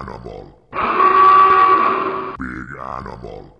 Animal. Big Animal.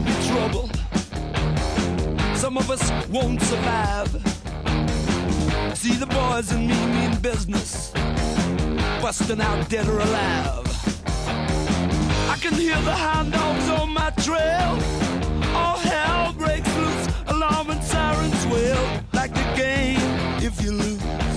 gonna be trouble. Some of us won't survive. See the boys and me mean business, busting out dead or alive. I can hear the hound dogs on my trail. All hell breaks loose, alarm and sirens wail like the game if you lose.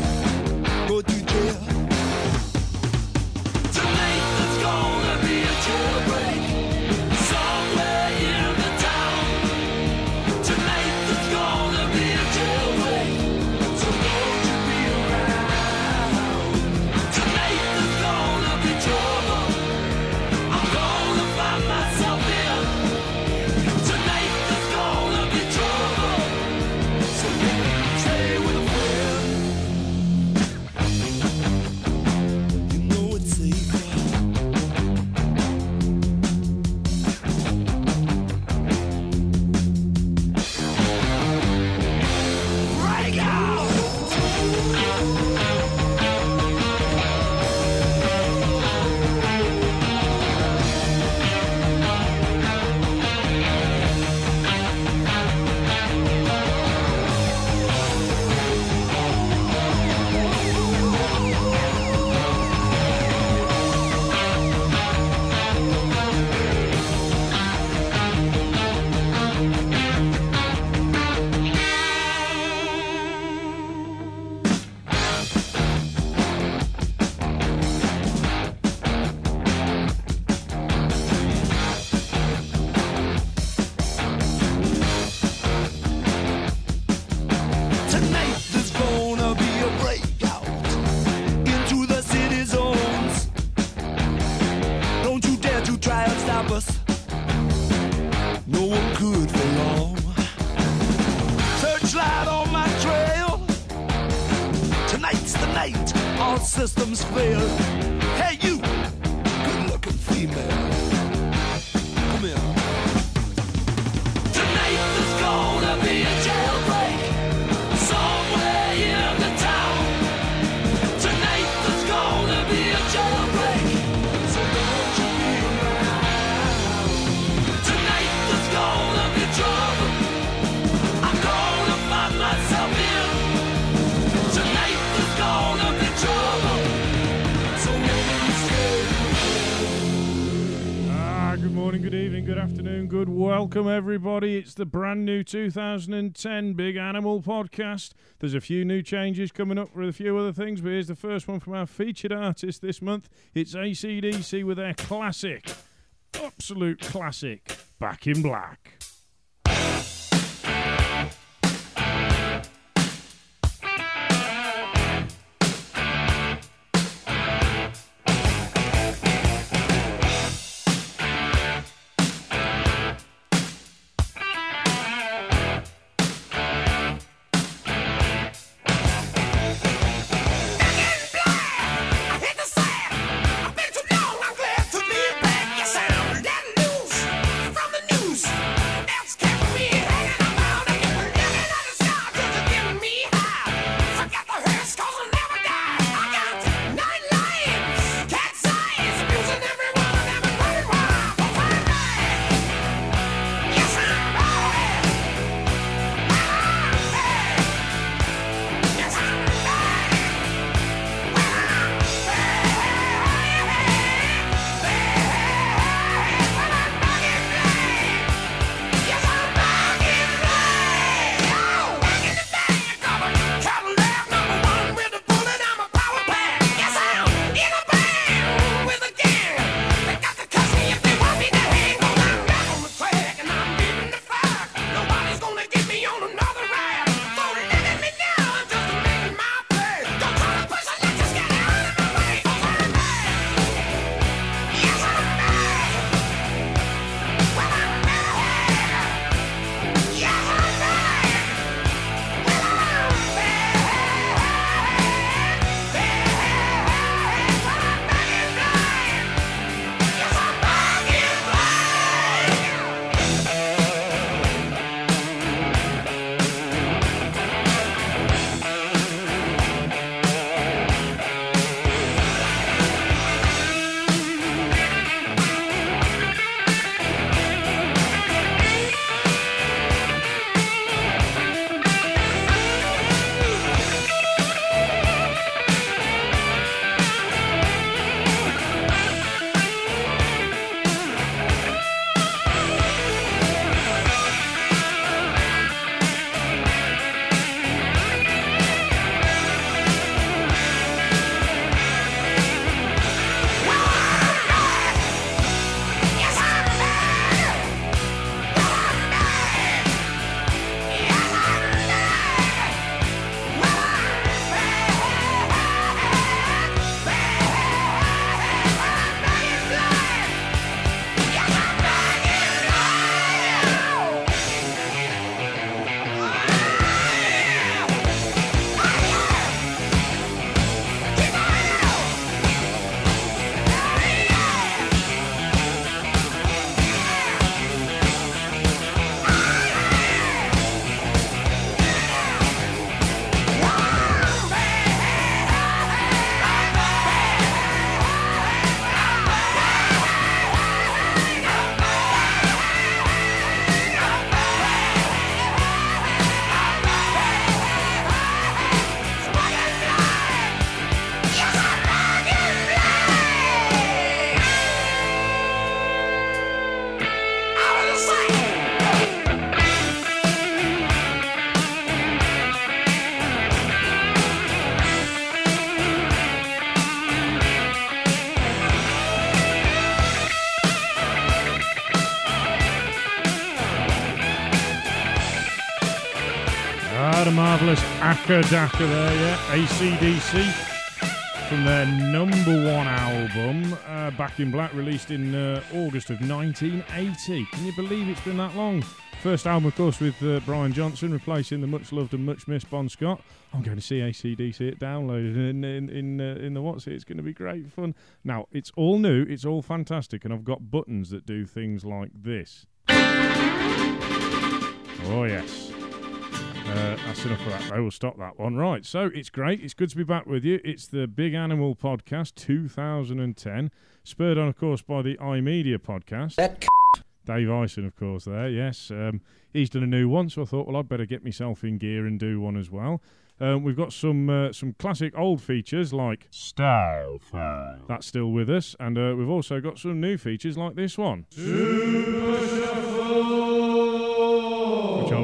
will. morning, good evening, good afternoon, good welcome, everybody. It's the brand new 2010 Big Animal podcast. There's a few new changes coming up with a few other things, but here's the first one from our featured artist this month. It's ACDC with their classic, absolute classic, Back in Black. Marvellous Acca Dacca there, yeah. ACDC from their number one album, uh, Back in Black, released in uh, August of 1980. Can you believe it's been that long? First album, of course, with uh, Brian Johnson replacing the much loved and much missed Bon Scott. I'm going to see ACDC it downloaded in in in, uh, in the what's it. It's going to be great fun. Now it's all new, it's all fantastic, and I've got buttons that do things like this. Oh yes. Uh, that's enough of that. though. we'll stop that one. Right, so it's great. It's good to be back with you. It's the Big Animal Podcast 2010, spurred on, of course, by the iMedia podcast. That Dave Ison, of course, there, yes. Um, he's done a new one, so I thought, well, I'd better get myself in gear and do one as well. Um, we've got some uh, some classic old features like Style File. That's still with us, and uh, we've also got some new features like this one. Which I'll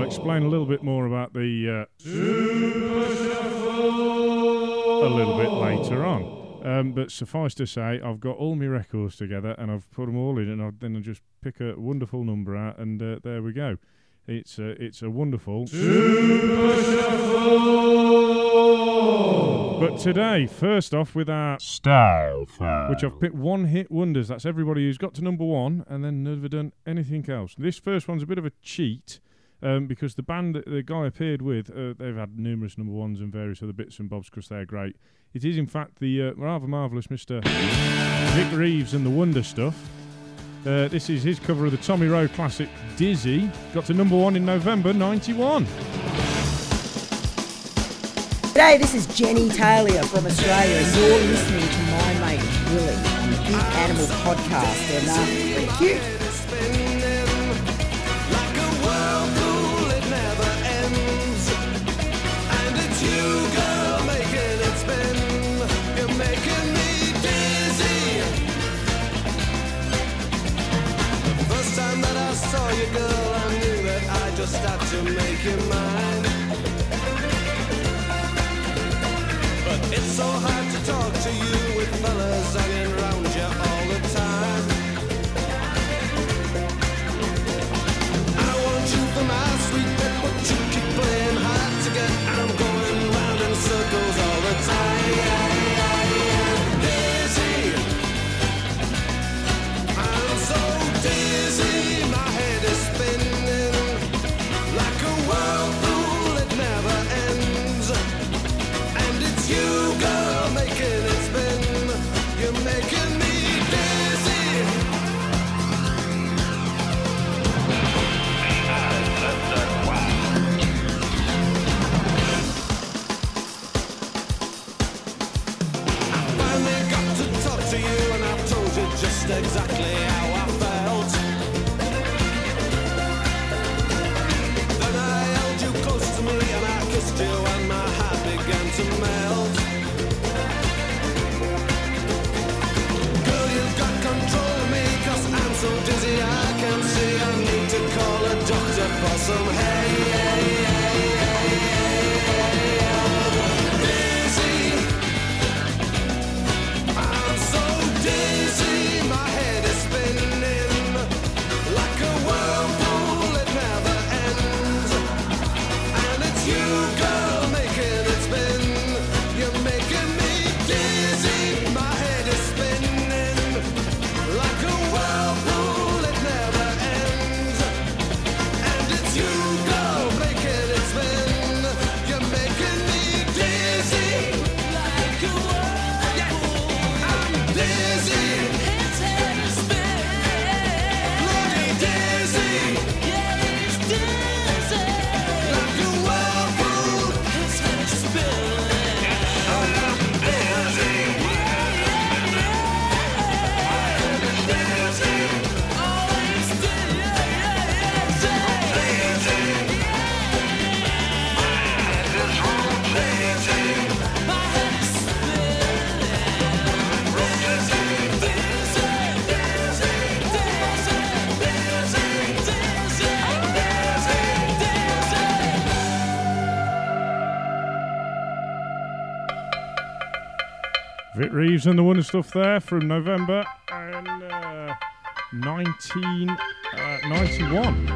explain a little bit more about the uh, a little bit later on. Um, but suffice to say, I've got all my records together and I've put them all in, and I've then I just pick a wonderful number out, and uh, there we go. It's a, it's a wonderful. But today, first off, with our style file, which I've picked one hit wonders. That's everybody who's got to number one and then never done anything else. This first one's a bit of a cheat. Um, because the band that the guy appeared with, uh, they've had numerous number ones and various other bits and bobs because they're great. It is, in fact, the uh, rather marvellous Mr. Vic Reeves and the Wonder Stuff. Uh, this is his cover of the Tommy Roe classic Dizzy. Got to number one in November 91. G'day, this is Jenny Taylor from Australia, you're listening to my mate Willie on the Big Animal Podcast. And uh, cute. Girl, I knew that I just had to make you mine. But it's so hard to talk to you with fellas hanging Vic Reeves and the Wonder Stuff there from November and uh, 1991.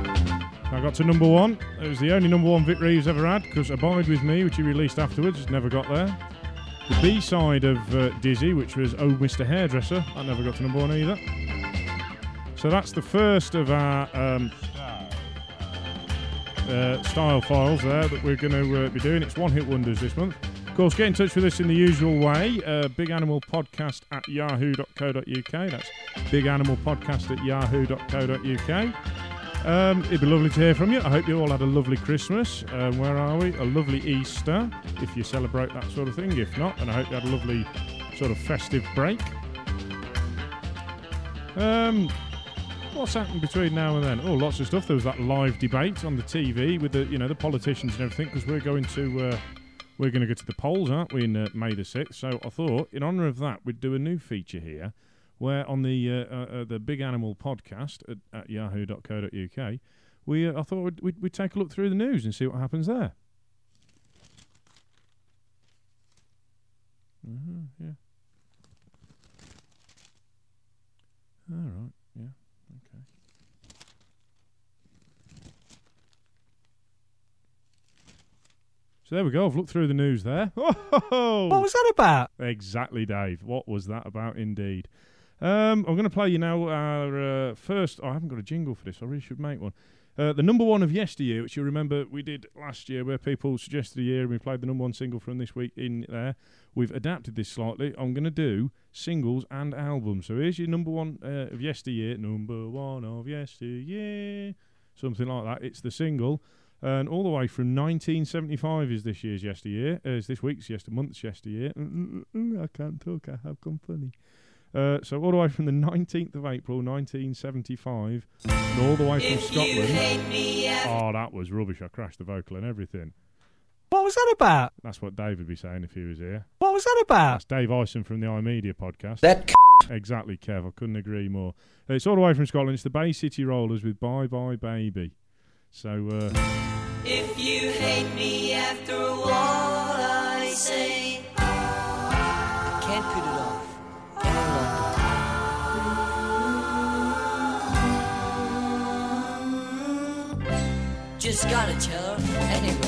I got to number one. It was the only number one victory he's ever had because Abide With Me, which he released afterwards, never got there. The B side of uh, Dizzy, which was Oh Mr. Hairdresser, that never got to number one either. So that's the first of our um, uh, style files there that we're going to uh, be doing. It's one hit wonders this month. Of course, get in touch with us in the usual way. Uh, Big Animal Podcast at yahoo.co.uk. That's Big Animal Podcast at yahoo.co.uk. Um, it'd be lovely to hear from you. I hope you all had a lovely Christmas. Um, where are we? A lovely Easter, if you celebrate that sort of thing. If not, then I hope you had a lovely sort of festive break. Um, what's happened between now and then? Oh, lots of stuff. There was that live debate on the TV with the you know the politicians and everything because we're going to uh, we're going to go to the polls, aren't we, in uh, May the sixth? So I thought, in honour of that, we'd do a new feature here, where on the uh, uh, uh, the Big Animal podcast at, at yahoo.co.uk, we uh, I thought we'd, we'd, we'd take a look through the news and see what happens there. uh yeah. All right. Yeah. Okay. So there we go. I've looked through the news there. What was that about? Exactly, Dave. What was that about, indeed? Um, I'm going to play you now our uh, first. oh, I haven't got a jingle for this. I really should make one. Uh, the number one of yesteryear, which you remember we did last year, where people suggested a year and we played the number one single from this week in there. We've adapted this slightly. I'm going to do singles and albums. So here's your number one uh, of yesteryear. Number one of yesteryear. Something like that. It's the single. And all the way from 1975 is this year's yesteryear. Uh, is this week's yester month's yesteryear. Mm, mm, mm, I can't talk. I have company. Uh, so all the way from the 19th of April 1975, and all the way from Scotland. Oh, that was rubbish! I crashed the vocal and everything. What was that about? That's what Dave would be saying if he was here. What was that about? That's Dave Ison from the iMedia podcast. That c- Exactly, Kev. I couldn't agree more. It's all the way from Scotland. It's the Bay City Rollers with Bye Bye Baby. So, uh, If you hate me after what I say, can't put it off just gotta tell her anyway.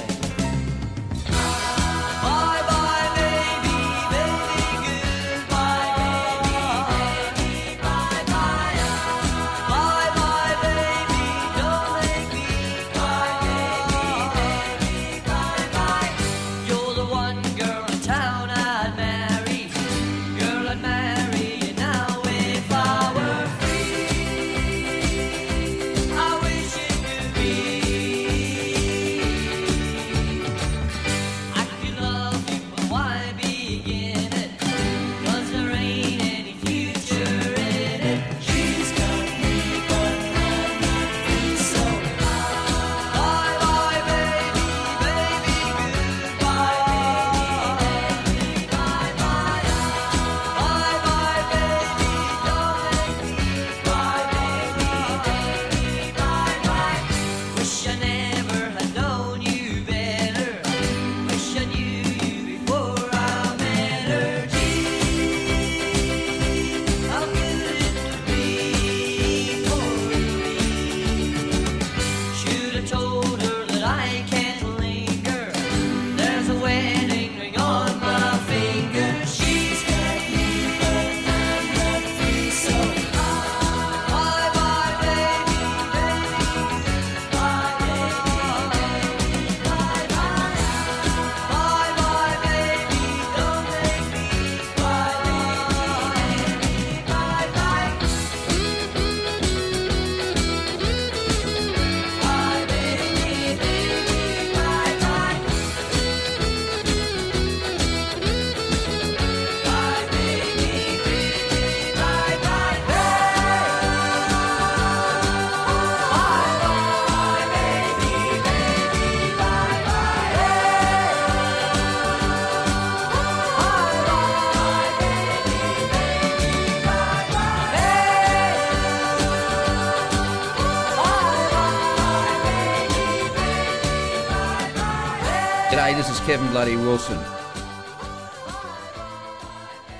Kevin Bloody Wilson.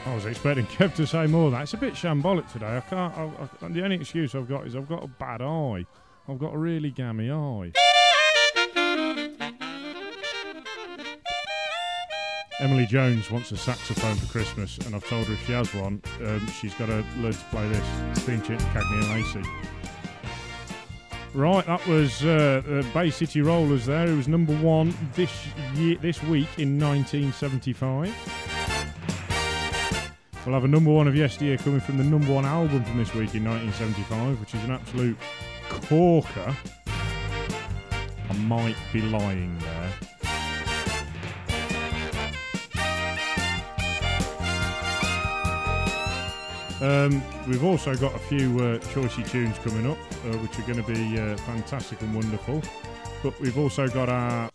I was expecting Kev to say more of that. It's a bit shambolic today. I can't. I, I, the only excuse I've got is I've got a bad eye. I've got a really gammy eye. Emily Jones wants a saxophone for Christmas, and I've told her if she has one, um, she's got to learn to play this. It's Cagney and Lacey. Right, that was uh, the Bay City Rollers. There, it was number one this year, this week in 1975. We'll have a number one of yesteryear coming from the number one album from this week in 1975, which is an absolute corker. I might be lying there. Um, we've also got a few uh, choicey tunes coming up, uh, which are going to be uh, fantastic and wonderful. But we've also got our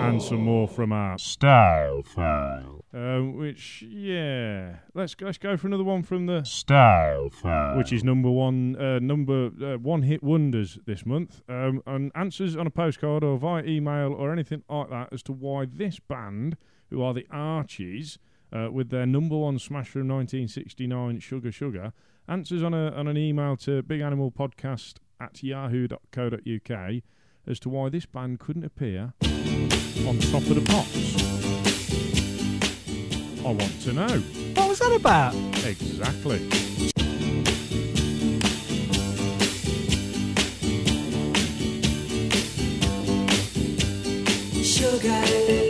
and some more from our style file. Um, which, yeah, let's go, let's go for another one from the style file, which is number one, uh, number uh, one hit wonders this month. Um, and answers on a postcard or via email or anything like that as to why this band, who are the Archies, uh, with their number one smash from 1969, Sugar Sugar, answers on a on an email to Big Animal Podcast at yahoo.co.uk as to why this band couldn't appear on top of the pops. I want to know. What was that about? Exactly. Sugar.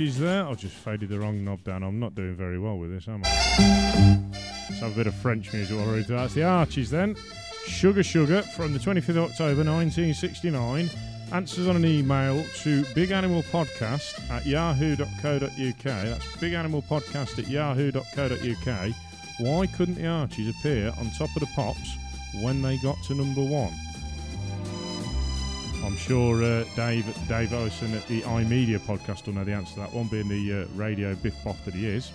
Archies there. I've just faded the wrong knob down. I'm not doing very well with this, am I? Let's have a bit of French music while that. That's the Archies then. Sugar Sugar from the 25th of October 1969. Answers on an email to Big Animal Podcast at yahoo.co.uk. That's Big Animal Podcast at yahoo.co.uk. Why couldn't the Archies appear on top of the pops when they got to number one? I'm sure uh, Dave Dave Ellison at the iMedia podcast will know the answer to that one, being the uh, radio biff boff that he is.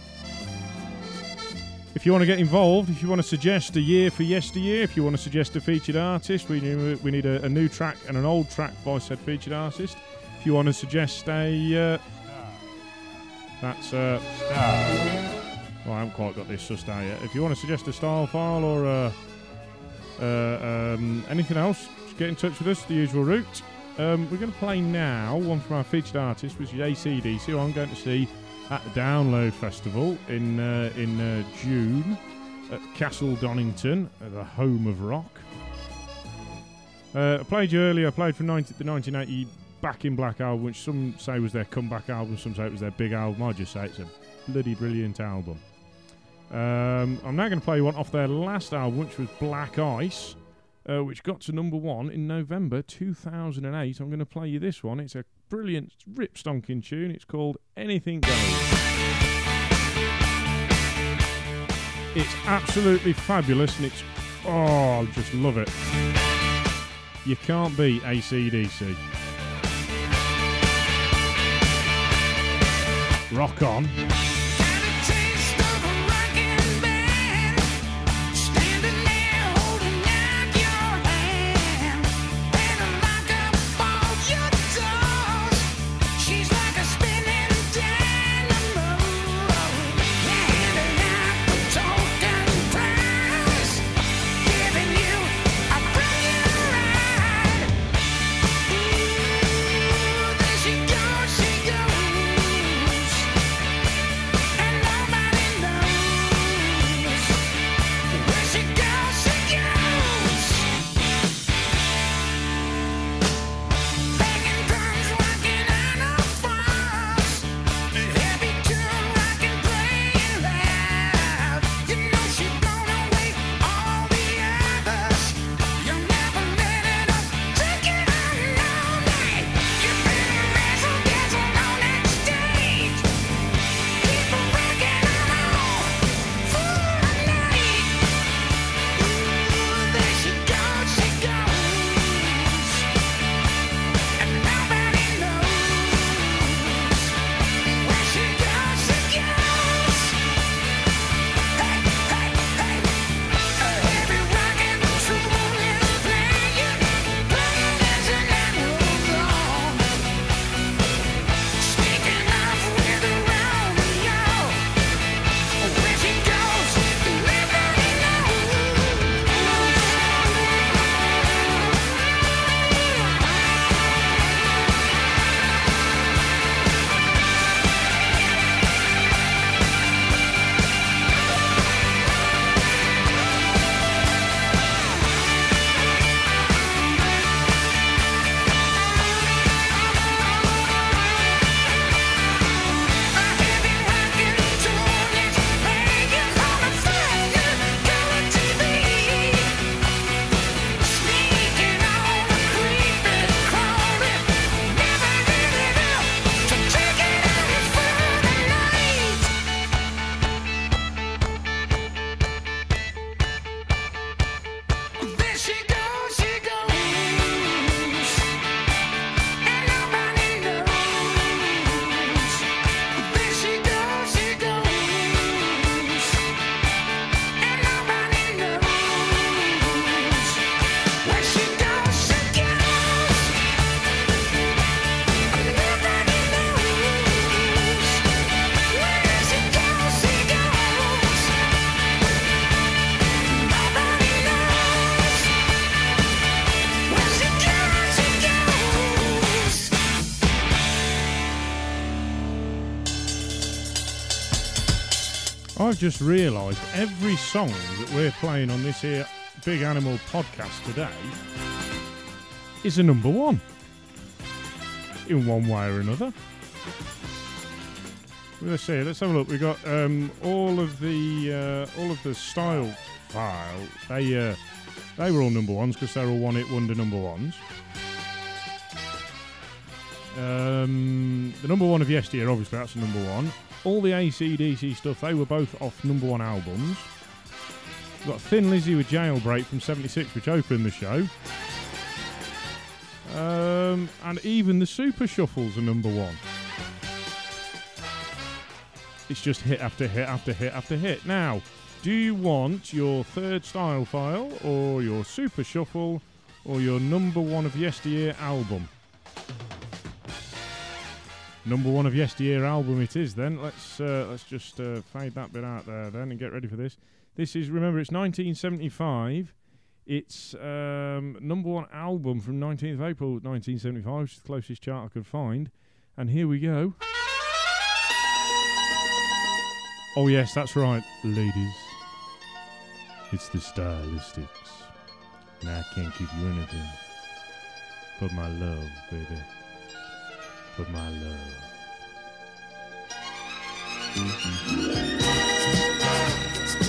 If you want to get involved, if you want to suggest a year for yesteryear, if you want to suggest a featured artist, we need, we need a, a new track and an old track by said featured artist. If you want to suggest a, uh, that's uh, Well, I haven't quite got this sussed out yet. If you want to suggest a style file or uh, uh, um, anything else, get in touch with us, the usual route. Um, we're going to play now one from our featured artist, which is ACDC, who I'm going to see at the Download Festival in uh, in uh, June at Castle Donington, the home of rock. Uh, I played you earlier. I played from 19, the 1980 Back in Black album, which some say was their comeback album, some say it was their big album. I just say it's a bloody brilliant album. Um, I'm now going to play one off their last album, which was Black Ice, uh, which got to number one in November 2008. I'm going to play you this one. It's a brilliant, rip stonking tune. It's called Anything Goes. It's absolutely fabulous, and it's oh, I just love it. You can't beat ACDC. Rock on. Just realised every song that we're playing on this here Big Animal podcast today is a number one. In one way or another. Let's see. Let's have a look. We got um, all of the uh, all of the style file. They uh, they were all number ones because they're all one hit wonder number ones. Um, the number one of yesteryear, obviously, that's the number one. All the ACDC stuff, they were both off number one albums. We've got Thin Lizzy with Jailbreak from 76, which opened the show. Um, and even the Super Shuffles are number one. It's just hit after hit after hit after hit. Now, do you want your third style file or your Super Shuffle or your number one of yesteryear album? Number one of yesteryear album it is. Then let's uh, let's just uh, fade that bit out there then and get ready for this. This is remember it's 1975. It's um, number one album from 19th of April 1975, which is the closest chart I could find. And here we go. Oh yes, that's right, ladies. It's the stylistics. And I can't give you anything but my love, baby. But my love. If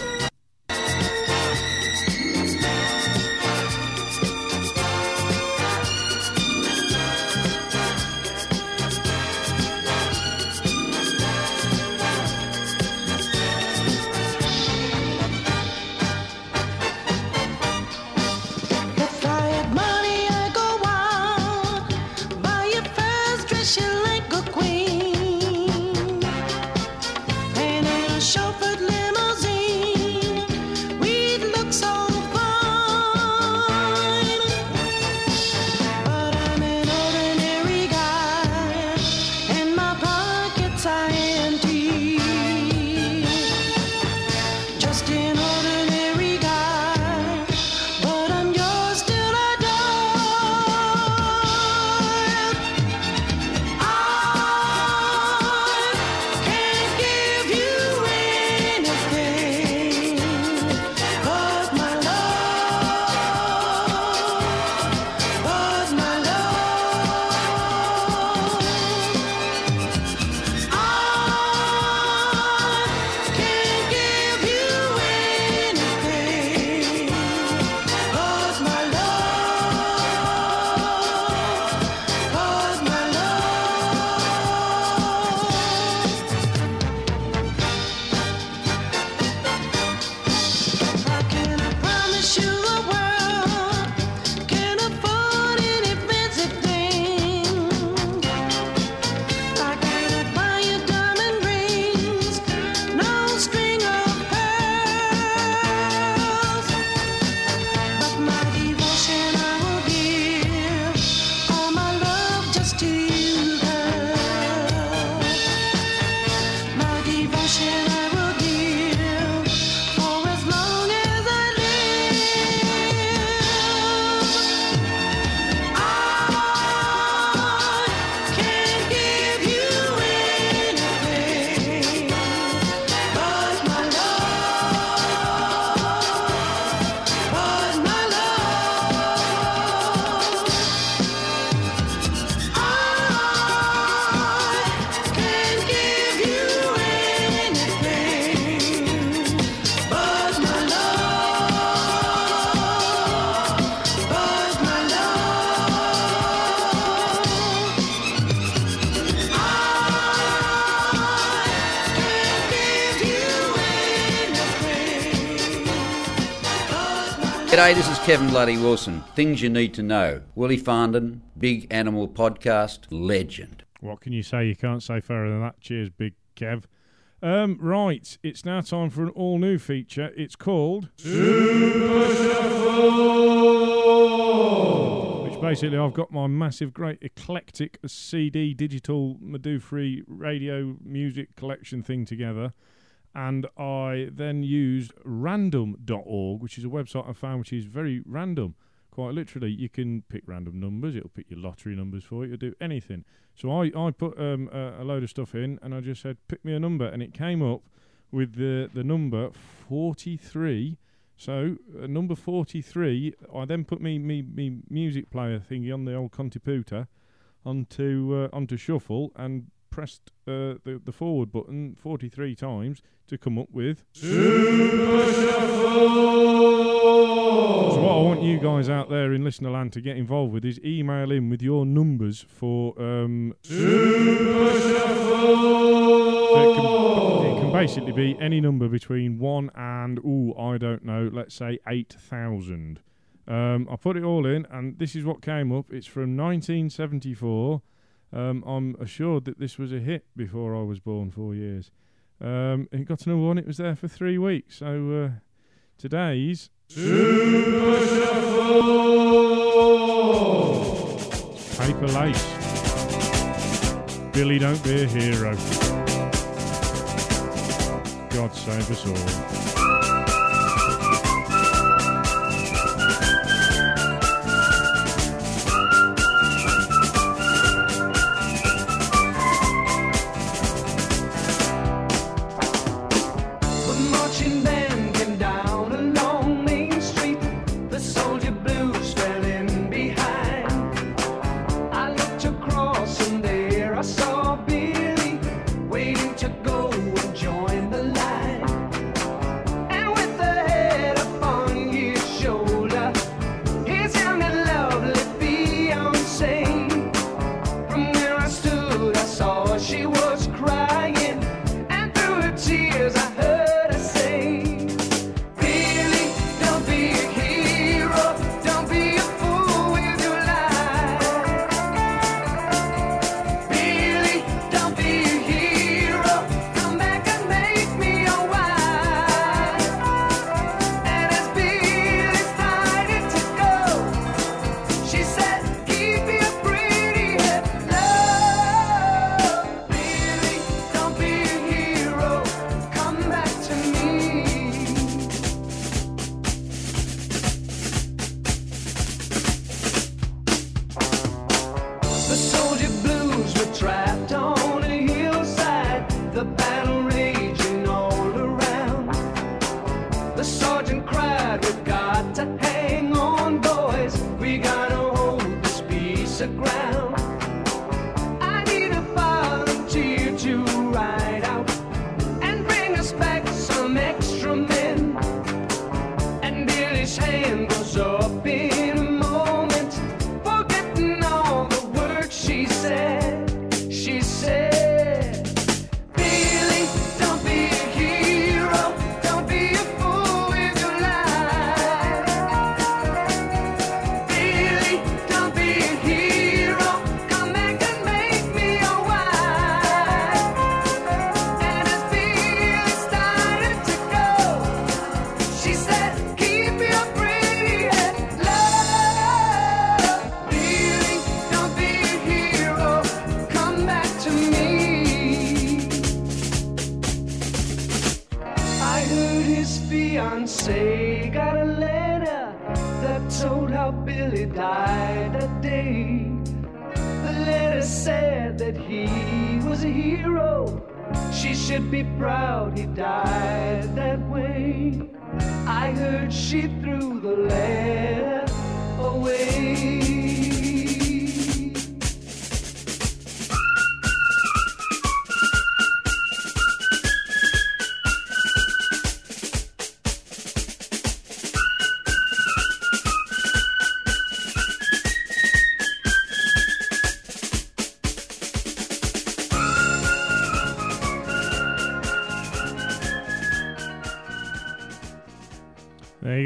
Kevin Bloody Wilson. Things you need to know. Willie Farndon, Big Animal Podcast, legend. What can you say? You can't say fairer than that. Cheers, Big Kev. Um, right, it's now time for an all new feature. It's called Super Shuffle, which basically I've got my massive, great, eclectic CD digital Madu free radio music collection thing together. And I then used random.org, which is a website I found which is very random. Quite literally, you can pick random numbers. It'll pick your lottery numbers for you. It'll do anything. So I, I put um, a, a load of stuff in, and I just said, pick me a number, and it came up with the the number forty three. So uh, number forty three. I then put me me me music player thingy on the old Contiputa onto uh, onto shuffle and pressed uh, the the forward button forty three times to come up with super so what I want you guys out there in listener land to get involved with is email in with your numbers for um, it can, it can basically be any number between one and ooh I don't know let's say eight thousand. Um, I put it all in and this is what came up. It's from 1974. Um, I'm assured that this was a hit before I was born, four years. Um, it got number one. It was there for three weeks. So uh, today's Super Shuffle! Paper Lace. Billy, don't be a hero. God save us all.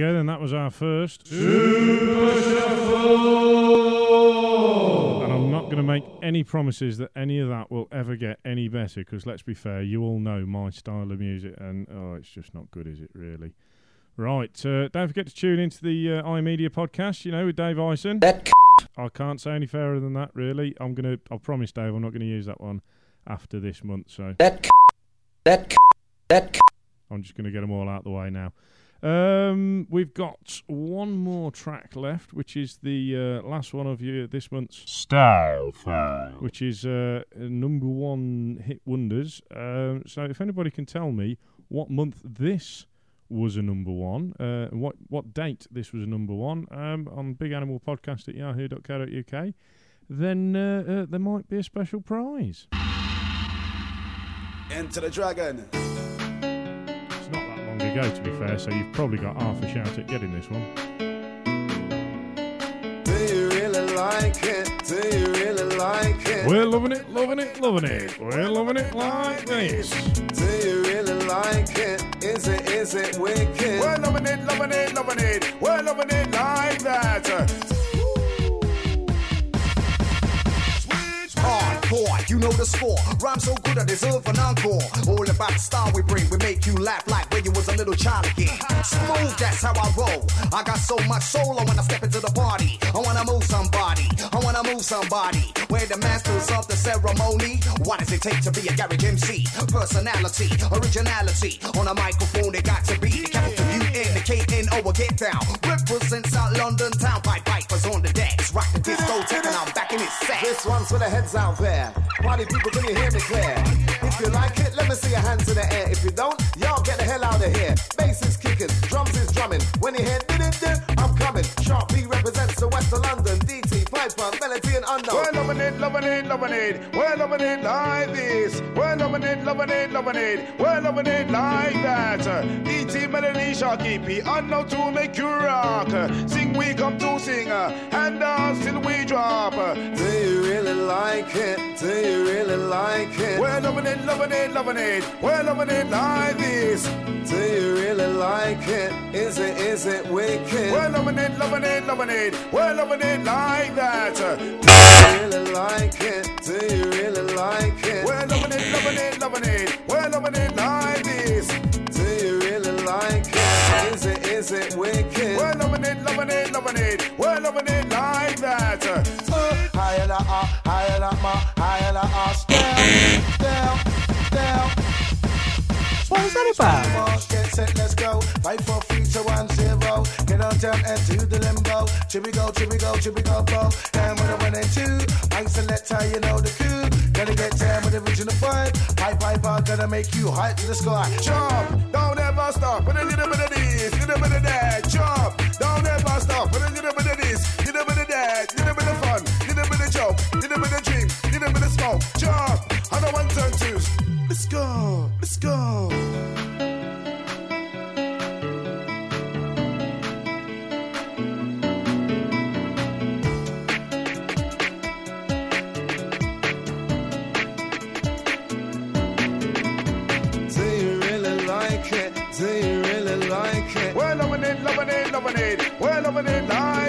Go, then that was our first. And I'm not going to make any promises that any of that will ever get any better because let's be fair, you all know my style of music and oh, it's just not good, is it really? Right, uh, don't forget to tune into the uh, iMedia podcast, you know, with Dave Ison. That I can't say any fairer than that, really. I'm going to, I'll promise Dave, I'm not going to use that one after this month, so. that that that I'm just going to get them all out the way now. Um, we've got one more track left, which is the uh, last one of you this month's Style File. which is uh, number one hit wonders. Um, so, if anybody can tell me what month this was a number one, uh, what what date this was a number one um, on Big Animal Podcast at yahoo.co.uk, then uh, uh, there might be a special prize. Enter the dragon. It's not that long ago, to be fair, so you've probably got half a shout at getting this one. Do you really like it? Do you really like it? We're loving it, loving it, loving it. We're loving it like this. Do you really like it? Is it, is it wicked? We're loving it, loving it, loving it. We're loving it like that. Hardcore, you know the score. Rhyme so good I deserve an encore. All about the style we bring. We make you laugh like you was a little child again. Smooth, that's how I roll. I got so much soul when I wanna step into the party. I wanna move somebody. I wanna move somebody. We're the masters of the ceremony. What does it take to be a garage MC? Personality, originality. On a microphone, it got to be the capital U N, the K N O, get down. Represent South London town. Pied Pipers on the decks. Rock the disco, taking on back in its set. This one's for the heads out there. Party people, can you hear me clear? If you like it, let me see your hands in the air. If you don't, y'all get the hell out of here. Bass is kicking, drums is drumming. When you hear did it, I'm coming. Sharky P represents the west of London. DT, Piper, Melody, and Unknown. We're loving it, loving it, loving it. We're loving it like this. We're loving it, loving it, loving it. We're loving it like that. DT Melody Sharky P. Unknown to make you rock. Sing, we come to sing. And dance till we drop. Do you really like it? Like it? We're loving it, loving it, loving it. We're loving it like this. Do you really like it? Is it, is it wicked? We're loving it, loving it, loving it. We're loving it like that. Do you really like it? Do you really like it? We're loving it, loving it, loving it. We're loving it like this. Do you really like it? Is it, is it wicked? We're loving it, loving it, loving it. We're loving it like that. Uh, uh, what was that about? Get set, let's go. Five, four, three, two, one, zero. Get on down and to the limbo. Go, go, here go, go. And with a one and two, I select how you know the coup. Gotta get down with the original vibe. Pipe, pipe, I'm gonna make you high to the sky. Jump, don't ever stop. With a little bit of this, little bit of that. Jump, don't ever stop. With a little bit of little bit of smoke. Jump, on the ones and twos. Let's go, let's go. Do you really like it? Do you really like it? We're loving it, loving it, loving it. We're loving it like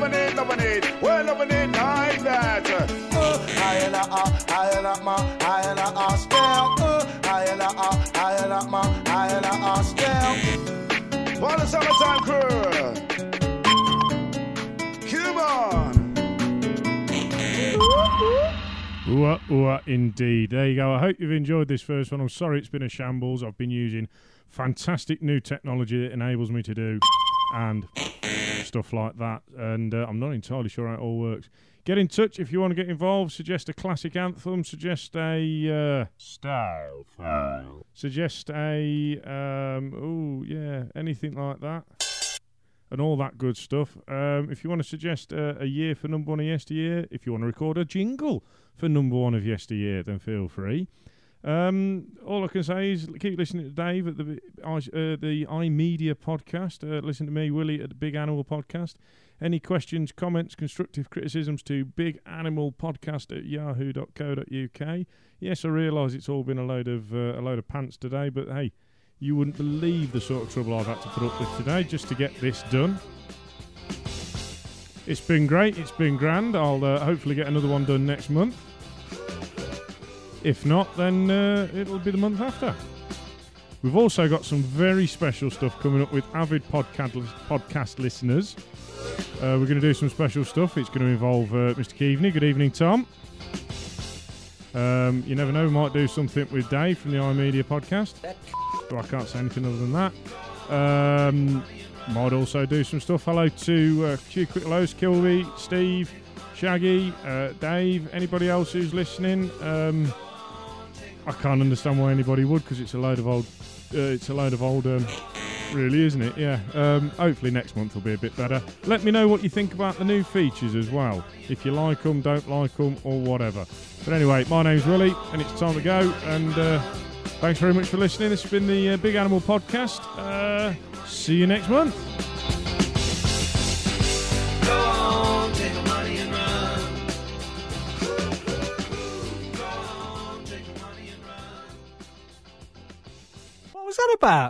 loving it, loving it. We're loving it like that. Uh, higher la ah, higher la ma, higher la ah, down. Uh, higher la ah, higher la ma, higher la ah, down. For the summertime crew. On. Ooh, ooh, indeed. There you go. I hope you've enjoyed this first one. I'm sorry it's been a shambles. I've been using fantastic new technology that enables me to do and stuff like that. And uh, I'm not entirely sure how it all works. Get in touch if you want to get involved. Suggest a classic anthem. Suggest a uh, Style file. suggest a um, oh yeah anything like that and all that good stuff. Um, if you want to suggest uh, a year for number one of yesteryear, if you want to record a jingle for number one of yesteryear, then feel free. Um, all I can say is keep listening to Dave at the uh, the iMedia podcast. Uh, listen to me, Willie, at the Big Animal podcast. Any questions, comments, constructive criticisms to Big Animal Podcast at yahoo.co.uk. Yes, I realise it's all been a load of uh, a load of pants today, but hey, you wouldn't believe the sort of trouble I've had to put up with today just to get this done. It's been great. It's been grand. I'll uh, hopefully get another one done next month. If not, then uh, it'll be the month after. We've also got some very special stuff coming up with avid podcast podcast listeners. Uh, we're going to do some special stuff. It's going to involve uh, Mr. Keaveney. Good evening, Tom. Um, you never know, we might do something with Dave from the iMedia podcast. So I can't say anything other than that. Um, might also do some stuff. Hello to uh, Q Quick Lows, Kilby, Steve, Shaggy, uh, Dave, anybody else who's listening. Um, I can't understand why anybody would because it's a load of old. Uh, it's a load of old. Um, really, isn't it? Yeah. Um, hopefully next month will be a bit better. Let me know what you think about the new features as well. If you like them, don't like them, or whatever. But anyway, my name's Willie, and it's time to go. And uh, thanks very much for listening. This has been the uh, Big Animal Podcast. Uh, see you next month. Was that about?